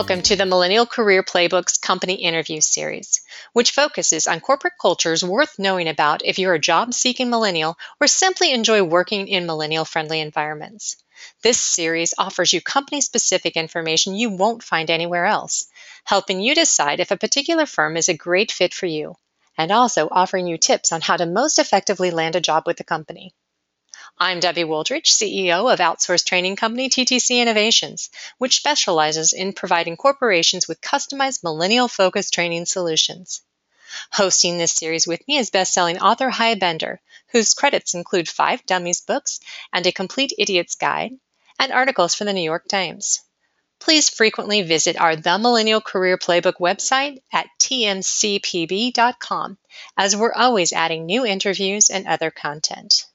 Welcome to the Millennial Career Playbooks Company Interview Series, which focuses on corporate cultures worth knowing about if you're a job seeking millennial or simply enjoy working in millennial friendly environments. This series offers you company specific information you won't find anywhere else, helping you decide if a particular firm is a great fit for you, and also offering you tips on how to most effectively land a job with the company. I'm Debbie Wooldridge, CEO of outsourced training company TTC Innovations, which specializes in providing corporations with customized millennial focused training solutions. Hosting this series with me is best-selling author Hy Bender, whose credits include five Dummies books and a complete idiot's guide, and articles for the New York Times. Please frequently visit our The Millennial Career Playbook website at tmcpb.com, as we're always adding new interviews and other content.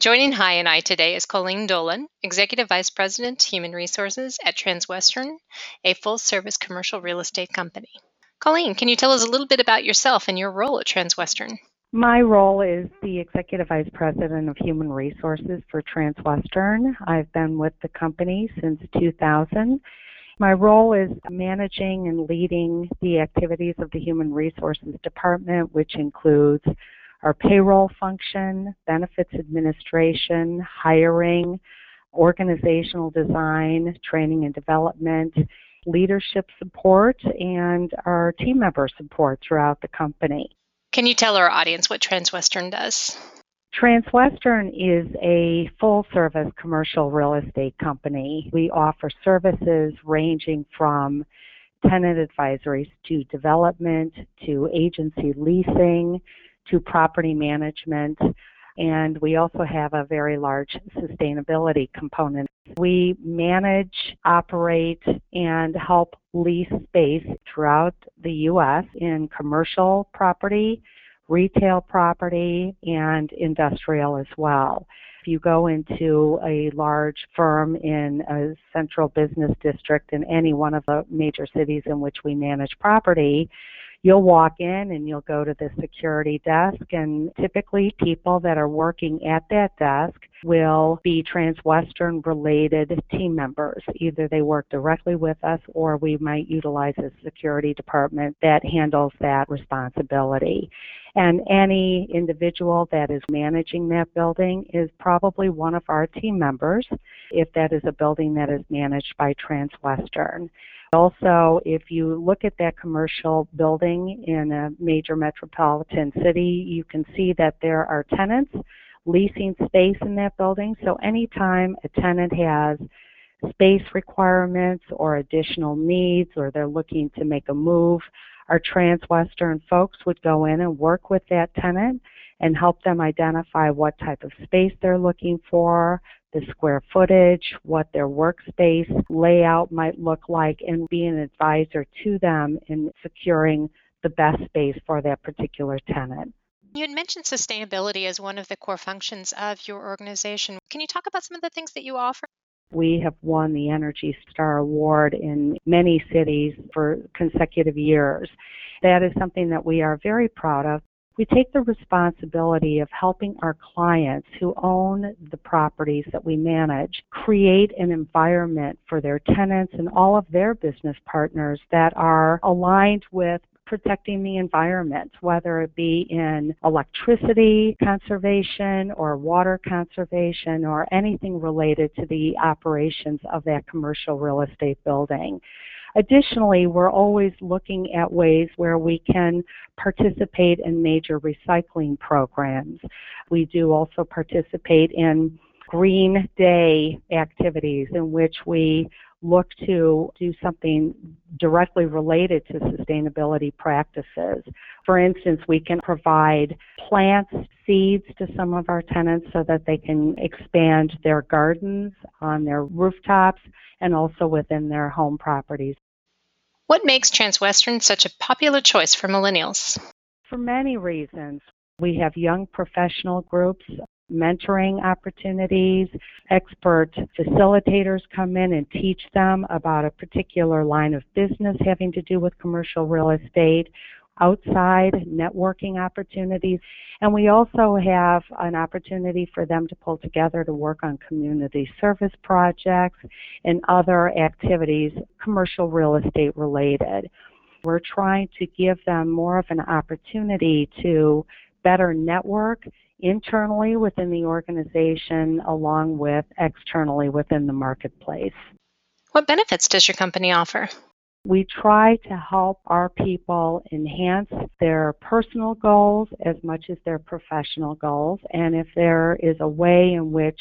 Joining Hy and I today is Colleen Dolan, Executive Vice President, Human Resources at Transwestern, a full service commercial real estate company. Colleen, can you tell us a little bit about yourself and your role at Transwestern? My role is the Executive Vice President of Human Resources for Transwestern. I've been with the company since 2000. My role is managing and leading the activities of the Human Resources Department, which includes our payroll function, benefits administration, hiring, organizational design, training and development, leadership support, and our team member support throughout the company. Can you tell our audience what Transwestern does? Transwestern is a full service commercial real estate company. We offer services ranging from tenant advisories to development to agency leasing to property management. And we also have a very large sustainability component. We manage, operate, and help lease space throughout the U.S. in commercial property, retail property, and industrial as well. If you go into a large firm in a central business district in any one of the major cities in which we manage property, you'll walk in and you'll go to the security desk and typically people that are working at that desk will be Transwestern related team members. Either they work directly with us or we might utilize a security department that handles that responsibility. And any individual that is managing that building is probably one of our team members if that is a building that is managed by Transwestern. Also, if you look at that commercial building in a major metropolitan city, you can see that there are tenants leasing space in that building. So anytime a tenant has space requirements or additional needs or they're looking to make a move, our Transwestern folks would go in and work with that tenant and help them identify what type of space they're looking for, the square footage, what their workspace layout might look like, and be an advisor to them in securing the best space for that particular tenant. You had mentioned sustainability as one of the core functions of your organization. Can you talk about some of the things that you offer? We have won the Energy Star Award in many cities for consecutive years. That is something that we are very proud of we take the responsibility of helping our clients who own the properties that we manage create an environment for their tenants and all of their business partners that are aligned with protecting the environment, whether it be in electricity conservation or water conservation or anything related to the operations of that commercial real estate building. Additionally, we're always looking at ways where we can participate in major recycling programs. We do also participate in Green Day activities in which we look to do something directly related to sustainability practices. For instance, we can provide plants, seeds to some of our tenants so that they can expand their gardens on their rooftops and also within their home properties. What makes Transwestern such a popular choice for millennials? For many reasons. We have young professional groups mentoring opportunities. Expert facilitators come in and teach them about a particular line of business having to do with commercial real estate. outside networking opportunities. And we also have an opportunity for them to pull together to work on community service projects and other activities, commercial real estate related. We're trying to give them more of an opportunity to better network internally within the organization along with externally within the marketplace. What benefits does your company offer? We try to help our people enhance their personal goals as much as their professional goals. And if there is a way in which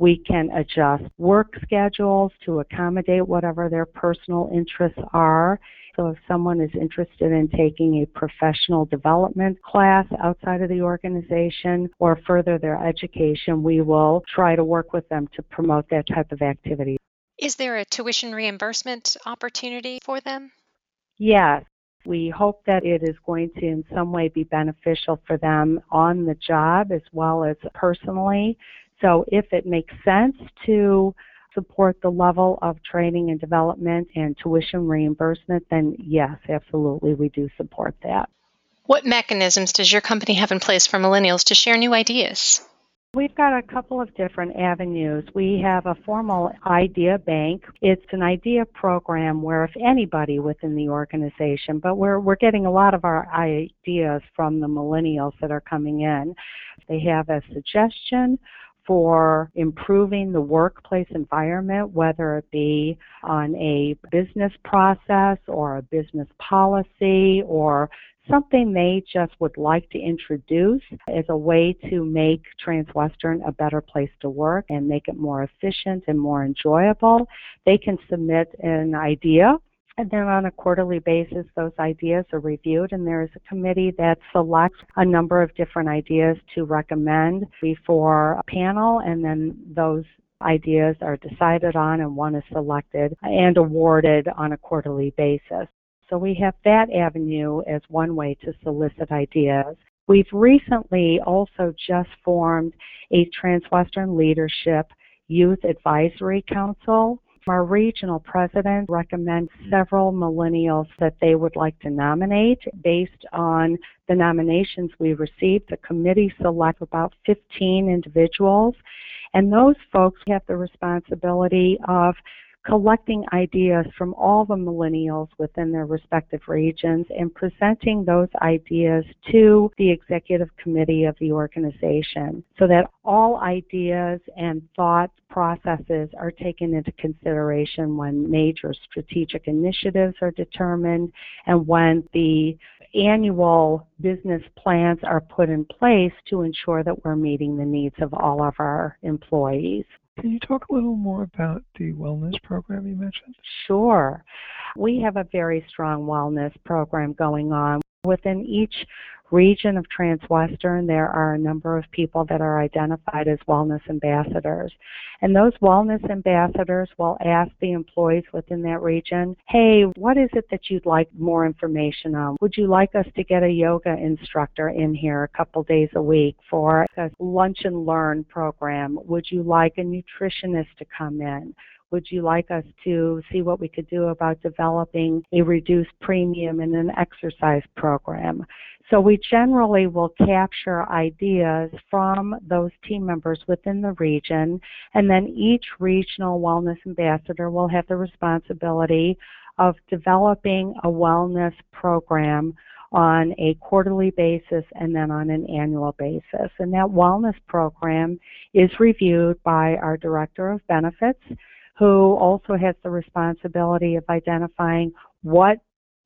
we can adjust work schedules to accommodate whatever their personal interests are. So if someone is interested in taking a professional development class outside of the organization or further their education, we will try to work with them to promote that type of activity. Is there a tuition reimbursement opportunity for them? Yes. We hope that it is going to in some way be beneficial for them on the job as well as personally. So if it makes sense to support the level of training and development and tuition reimbursement, then yes, absolutely, we do support that. What mechanisms does your company have in place for millennials to share new ideas? We've got a couple of different avenues. We have a formal idea bank. It's an idea program where if anybody within the organization, but we're we're getting a lot of our ideas from the millennials that are coming in. They have a suggestion for improving the workplace environment, whether it be on a business process or a business policy or something they just would like to introduce as a way to make Transwestern a better place to work and make it more efficient and more enjoyable, they can submit an idea. And then on a quarterly basis, those ideas are reviewed, and there is a committee that selects a number of different ideas to recommend before a panel, and then those ideas are decided on and one is selected and awarded on a quarterly basis. So we have that avenue as one way to solicit ideas. We've recently also just formed a Transwestern Leadership Youth Advisory Council. Our regional president recommends several millennials that they would like to nominate. Based on the nominations we received, the committee selects about 15 individuals, and those folks have the responsibility of collecting ideas from all the millennials within their respective regions and presenting those ideas to the executive committee of the organization so that all ideas and thought processes are taken into consideration when major strategic initiatives are determined and when the annual business plans are put in place to ensure that we're meeting the needs of all of our employees. Can you talk a little more about the wellness program you mentioned? Sure. We have a very strong wellness program going on. Within each region of Transwestern, there are a number of people that are identified as wellness ambassadors. And those wellness ambassadors will ask the employees within that region, hey, what is it that you'd like more information on? Would you like us to get a yoga instructor in here a couple days a week for a lunch and learn program? Would you like a nutritionist to come in? Would you like us to see what we could do about developing a reduced premium in an exercise program? So we generally will capture ideas from those team members within the region, and then each regional wellness ambassador will have the responsibility of developing a wellness program on a quarterly basis and then on an annual basis. And that wellness program is reviewed by our Director of Benefits, who also has the responsibility of identifying what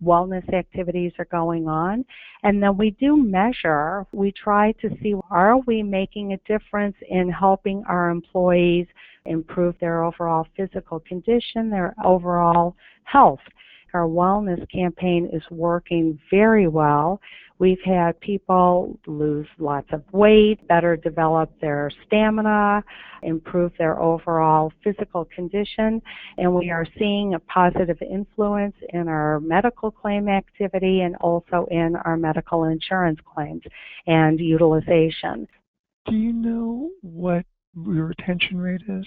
wellness activities are going on. And then we do measure, we try to see are we making a difference in helping our employees improve their overall physical condition, their overall health. Our wellness campaign is working very well. We've had people lose lots of weight, better develop their stamina, improve their overall physical condition, and we are seeing a positive influence in our medical claim activity and also in our medical insurance claims and utilization. Do you know what your retention rate is?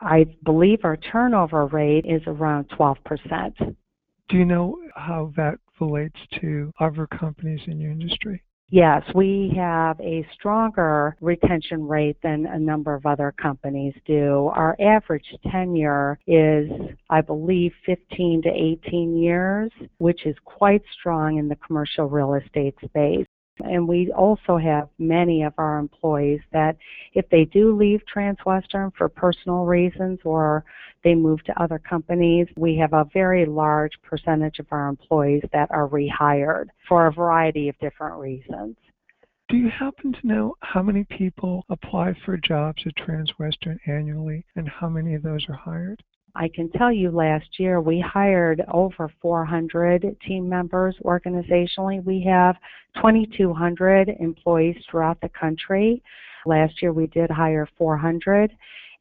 I believe our turnover rate is around 12%. Do you know how that relates to other companies in your industry? Yes, we have a stronger retention rate than a number of other companies do. Our average tenure is, I believe, 15 to 18 years, which is quite strong in the commercial real estate space. And we also have many of our employees that if they do leave Transwestern for personal reasons or they move to other companies, we have a very large percentage of our employees that are rehired for a variety of different reasons. Do you happen to know how many people apply for jobs at Transwestern annually and how many of those are hired? I can tell you last year we hired over 400 team members organizationally. We have 2,200 employees throughout the country. Last year we did hire 400.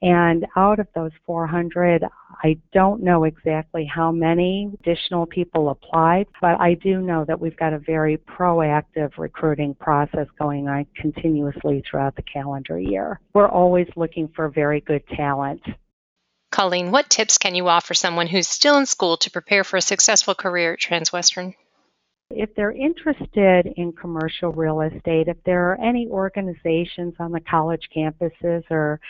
And out of those 400, I don't know exactly how many additional people applied, but I do know that we've got a very proactive recruiting process going on continuously throughout the calendar year. We're always looking for very good talent. Colleen, what tips can you offer someone who's still in school to prepare for a successful career at Transwestern? If they're interested in commercial real estate, if there are any organizations on the college campuses or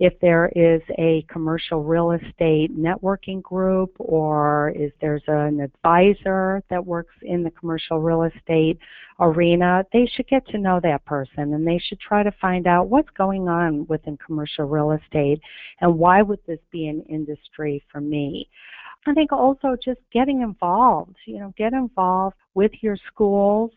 if there is a commercial real estate networking group or is there's an advisor that works in the commercial real estate arena, they should get to know that person and they should try to find out what's going on within commercial real estate and why would this be an industry for me. I think also just getting involved, you know, get involved with your schools,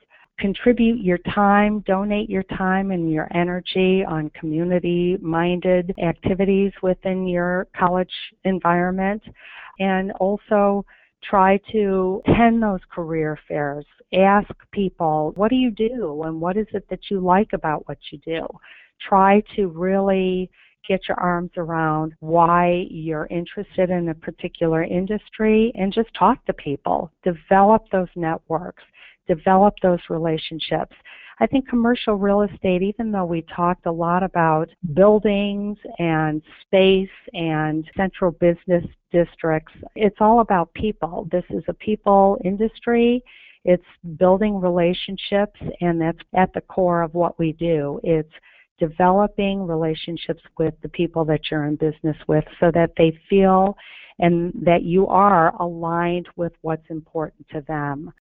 contribute your time, donate your time and your energy on community minded activities within your college environment, and also try to attend those career fairs. Ask people, what do you do and what is it that you like about what you do? Try to really get your arms around why you're interested in a particular industry and just talk to people. Develop those networks develop those relationships. I think commercial real estate, even though we talked a lot about buildings and space and central business districts, it's all about people. This is a people industry. It's building relationships, and that's at the core of what we do. It's developing relationships with the people that you're in business with so that they feel and that you are aligned with what's important to them.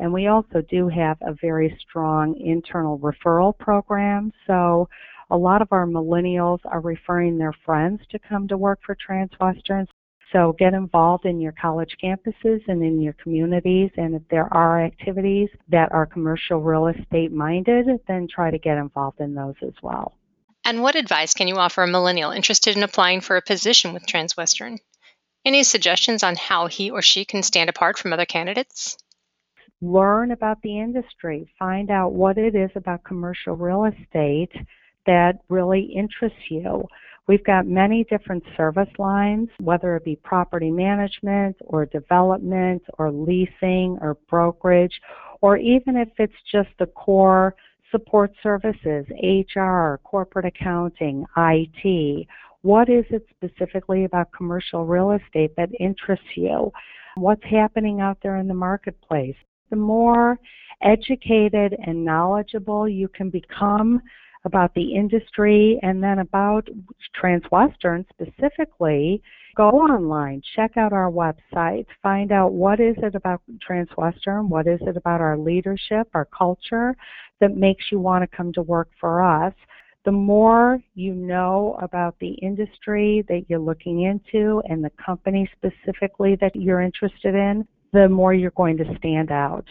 And we also do have a very strong internal referral program. So a lot of our millennials are referring their friends to come to work for Transwestern. So get involved in your college campuses and in your communities. And if there are activities that are commercial real estate minded, then try to get involved in those as well. And what advice can you offer a millennial interested in applying for a position with Transwestern? Any suggestions on how he or she can stand apart from other candidates? Learn about the industry, find out what it is about commercial real estate that really interests you. We've got many different service lines, whether it be property management or development or leasing or brokerage, or even if it's just the core support services, HR, corporate accounting, IT. What is it specifically about commercial real estate that interests you? What's happening out there in the marketplace? The more educated and knowledgeable you can become about the industry and then about Transwestern specifically, go online, check out our website, find out what is it about Transwestern, what is it about our leadership, our culture that makes you want to come to work for us. The more you know about the industry that you're looking into and the company specifically that you're interested in, the more you're going to stand out.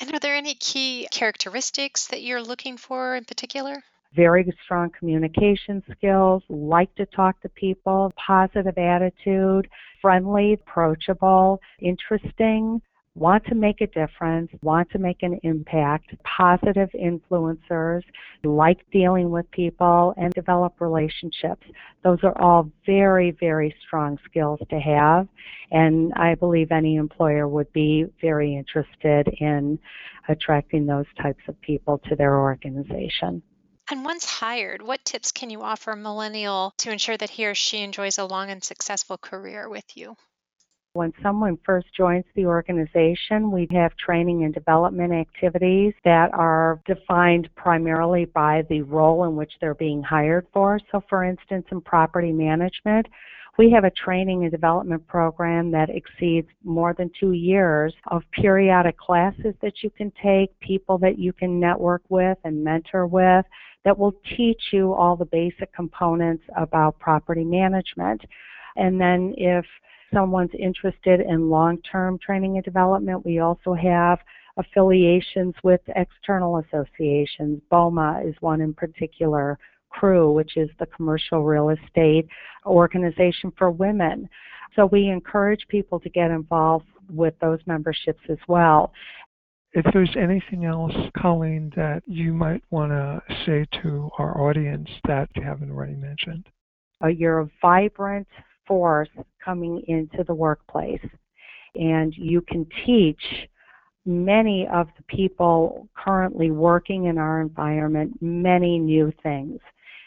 And are there any key characteristics that you're looking for in particular? Very strong communication skills, like to talk to people, positive attitude, friendly, approachable, interesting, want to make a difference, want to make an impact, positive influencers, like dealing with people, and develop relationships. Those are all very, very strong skills to have, and I believe any employer would be very interested in attracting those types of people to their organization. And once hired, what tips can you offer a millennial to ensure that he or she enjoys a long and successful career with you? When someone first joins the organization, we have training and development activities that are defined primarily by the role in which they're being hired for. So, for instance, in property management, we have a training and development program that exceeds more than two years of periodic classes that you can take, people that you can network with and mentor with that will teach you all the basic components about property management. And then if someone's interested in long-term training and development, we also have affiliations with external associations. BOMA is one in particular, CREW, which is the Commercial Real Estate Organization for Women. So we encourage people to get involved with those memberships as well. If there's anything else, Colleen, that you might want to say to our audience that you haven't already mentioned. Uh, you're a vibrant force coming into the workplace, and you can teach many of the people currently working in our environment many new things.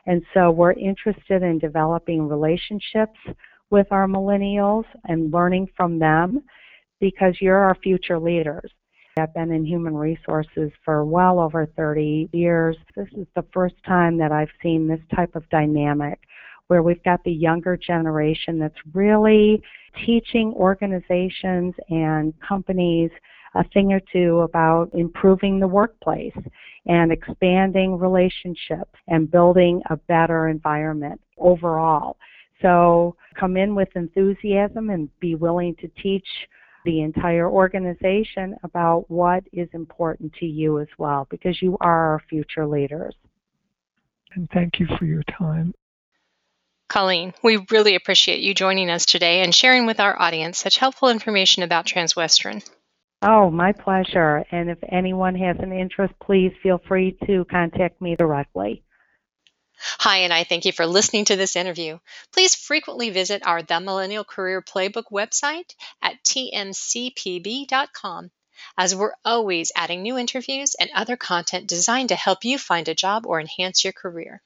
And so we're interested in developing relationships with our millennials and learning from them because you're our future leaders. I've been in human resources for well over 30 years. This is the first time that I've seen this type of dynamic where we've got the younger generation that's really teaching organizations and companies a thing or two about improving the workplace and expanding relationships and building a better environment overall. So come in with enthusiasm and be willing to teach the entire organization about what is important to you as well because you are our future leaders. And thank you for your time. Colleen, we really appreciate you joining us today and sharing with our audience such helpful information about Transwestern. Oh, my pleasure. And if anyone has an interest, please feel free to contact me directly. Hy, and I thank you for listening to this interview. Please frequently visit our The Millennial Career Playbook website at tmcpb.com, as we're always adding new interviews and other content designed to help you find a job or enhance your career.